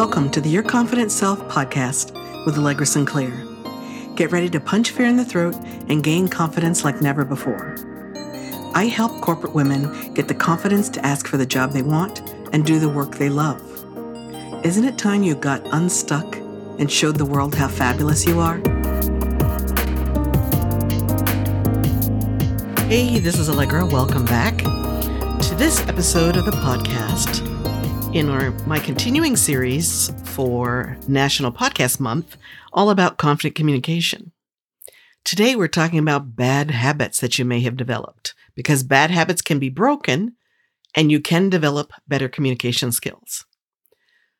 Welcome to the Your Confident Self podcast with Allegra Sinclair. Get ready to punch fear in the throat and gain confidence like never before. I help corporate women get the confidence to ask for the job they want and do the work they love. Isn't it time you got unstuck and showed the world how fabulous you are? Hey, this is Allegra. Welcome back to this episode of the podcast in our my continuing series for National Podcast Month, all about confident communication. Today we're talking about bad habits that you may have developed because bad habits can be broken and you can develop better communication skills.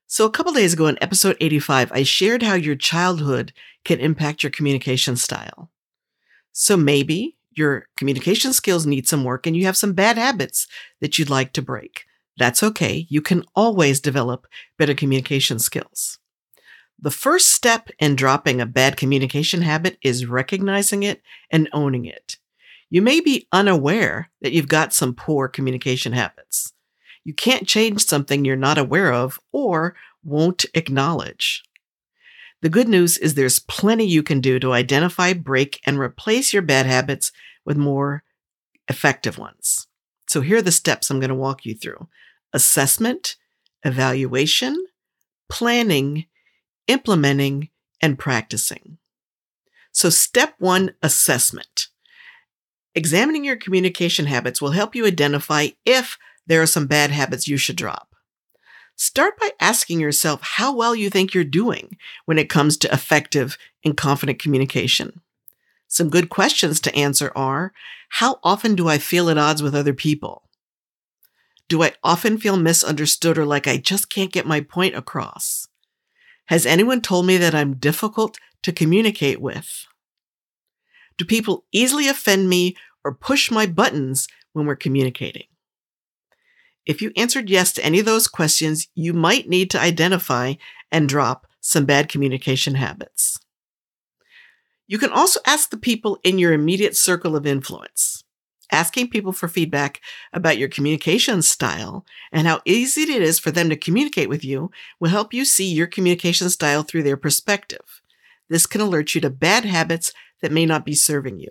So a couple days ago in episode 85, I shared how your childhood can impact your communication style. So maybe your communication skills need some work and you have some bad habits that you'd like to break. That's okay. You can always develop better communication skills. The first step in dropping a bad communication habit is recognizing it and owning it. You may be unaware that you've got some poor communication habits. You can't change something you're not aware of or won't acknowledge. The good news is there's plenty you can do to identify, break, and replace your bad habits with more effective ones. So here are the steps I'm going to walk you through assessment, evaluation, planning, implementing, and practicing. So, step one assessment. Examining your communication habits will help you identify if there are some bad habits you should drop. Start by asking yourself how well you think you're doing when it comes to effective and confident communication. Some good questions to answer are How often do I feel at odds with other people? Do I often feel misunderstood or like I just can't get my point across? Has anyone told me that I'm difficult to communicate with? Do people easily offend me or push my buttons when we're communicating? If you answered yes to any of those questions, you might need to identify and drop some bad communication habits. You can also ask the people in your immediate circle of influence asking people for feedback about your communication style and how easy it is for them to communicate with you will help you see your communication style through their perspective. This can alert you to bad habits that may not be serving you.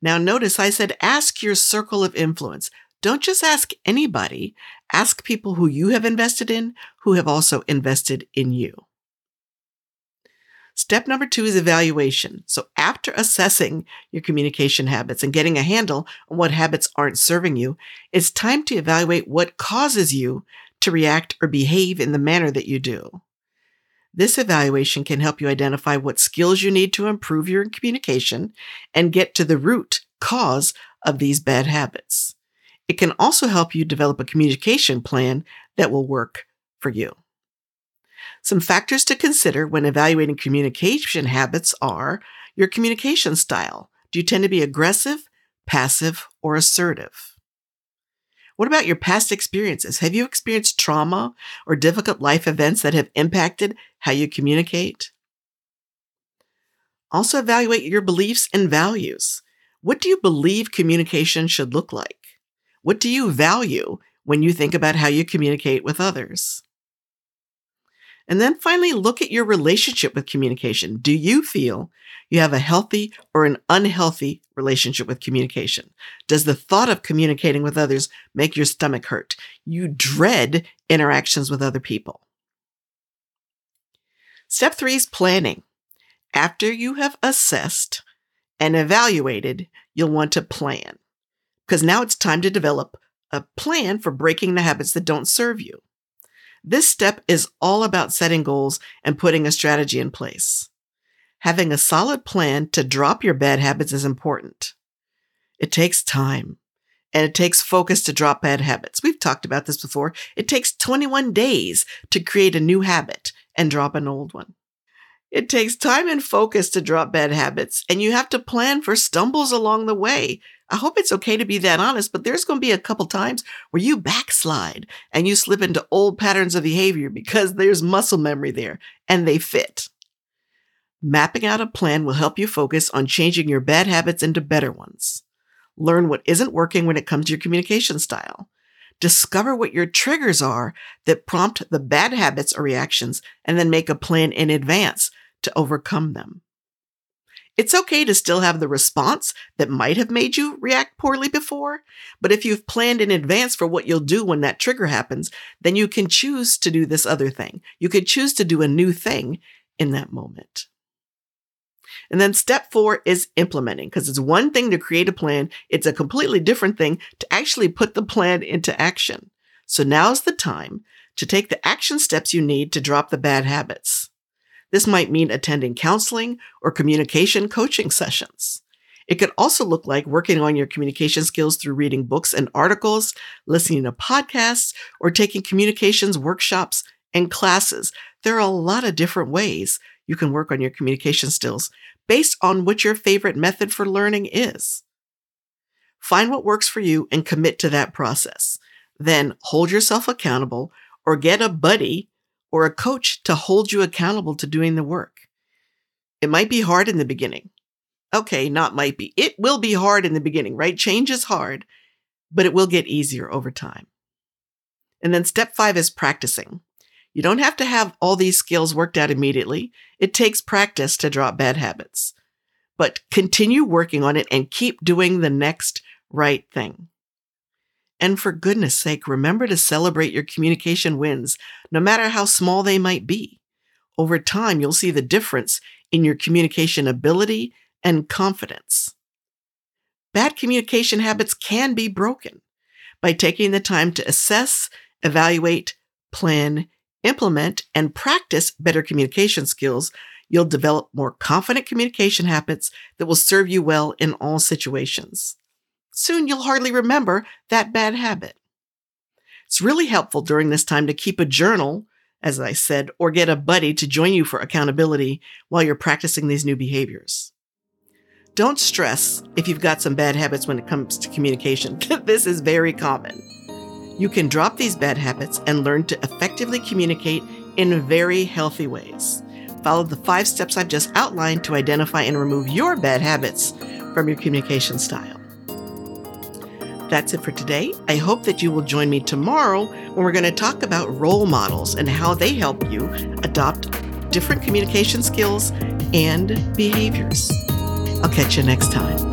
Now, notice I said ask your circle of influence. Don't just ask anybody, ask people who you have invested in, who have also invested in you. Step number two is evaluation. So after assessing your communication habits and getting a handle on what habits aren't serving you, it's time to evaluate what causes you to react or behave in the manner that you do. This evaluation can help you identify what skills you need to improve your communication and get to the root cause of these bad habits. It can also help you develop a communication plan that will work for you. Some factors to consider when evaluating communication habits are your communication style. Do you tend to be aggressive, passive, or assertive? What about your past experiences? Have you experienced trauma or difficult life events that have impacted how you communicate? Also, evaluate your beliefs and values. What do you believe communication should look like? What do you value when you think about how you communicate with others? And then finally, look at your relationship with communication. Do you feel you have a healthy or an unhealthy relationship with communication? Does the thought of communicating with others make your stomach hurt? You dread interactions with other people. Step three is planning. After you have assessed and evaluated, you'll want to plan because now it's time to develop a plan for breaking the habits that don't serve you. This step is all about setting goals and putting a strategy in place. Having a solid plan to drop your bad habits is important. It takes time and it takes focus to drop bad habits. We've talked about this before. It takes 21 days to create a new habit and drop an old one. It takes time and focus to drop bad habits, and you have to plan for stumbles along the way I hope it's okay to be that honest, but there's going to be a couple times where you backslide and you slip into old patterns of behavior because there's muscle memory there and they fit. Mapping out a plan will help you focus on changing your bad habits into better ones. Learn what isn't working when it comes to your communication style. Discover what your triggers are that prompt the bad habits or reactions, and then make a plan in advance to overcome them. It's okay to still have the response that might have made you react poorly before, but if you've planned in advance for what you'll do when that trigger happens, then you can choose to do this other thing. You could choose to do a new thing in that moment. And then step four is implementing because it's one thing to create a plan. It's a completely different thing to actually put the plan into action. So now's the time to take the action steps you need to drop the bad habits. This might mean attending counseling or communication coaching sessions. It could also look like working on your communication skills through reading books and articles, listening to podcasts, or taking communications workshops and classes. There are a lot of different ways you can work on your communication skills based on what your favorite method for learning is. Find what works for you and commit to that process. Then hold yourself accountable or get a buddy or a coach to hold you accountable to doing the work. It might be hard in the beginning. Okay, not might be. It will be hard in the beginning, right? Change is hard, but it will get easier over time. And then step five is practicing. You don't have to have all these skills worked out immediately. It takes practice to drop bad habits. But continue working on it and keep doing the next right thing. And for goodness sake, remember to celebrate your communication wins, no matter how small they might be. Over time, you'll see the difference in your communication ability and confidence. Bad communication habits can be broken by taking the time to assess, evaluate, plan, implement, and practice better communication skills, you'll develop more confident communication habits that will serve you well in all situations. Soon you'll hardly remember that bad habit. It's really helpful during this time to keep a journal, as I said, or get a buddy to join you for accountability while you're practicing these new behaviors. Don't stress if you've got some bad habits when it comes to communication. this is very common. You can drop these bad habits and learn to effectively communicate in very healthy ways. Follow the five steps I've just outlined to identify and remove your bad habits from your communication style. That's it for today. I hope that you will join me tomorrow when we're going to talk about role models and how they help you adopt different communication skills and behaviors. I'll catch you next time.